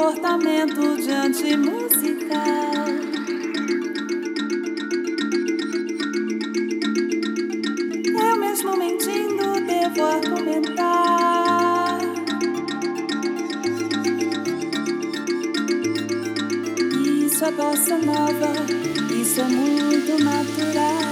comportamento diante musical. Eu mesmo mentindo devo argumentar. Isso é bossa nova, isso é muito natural.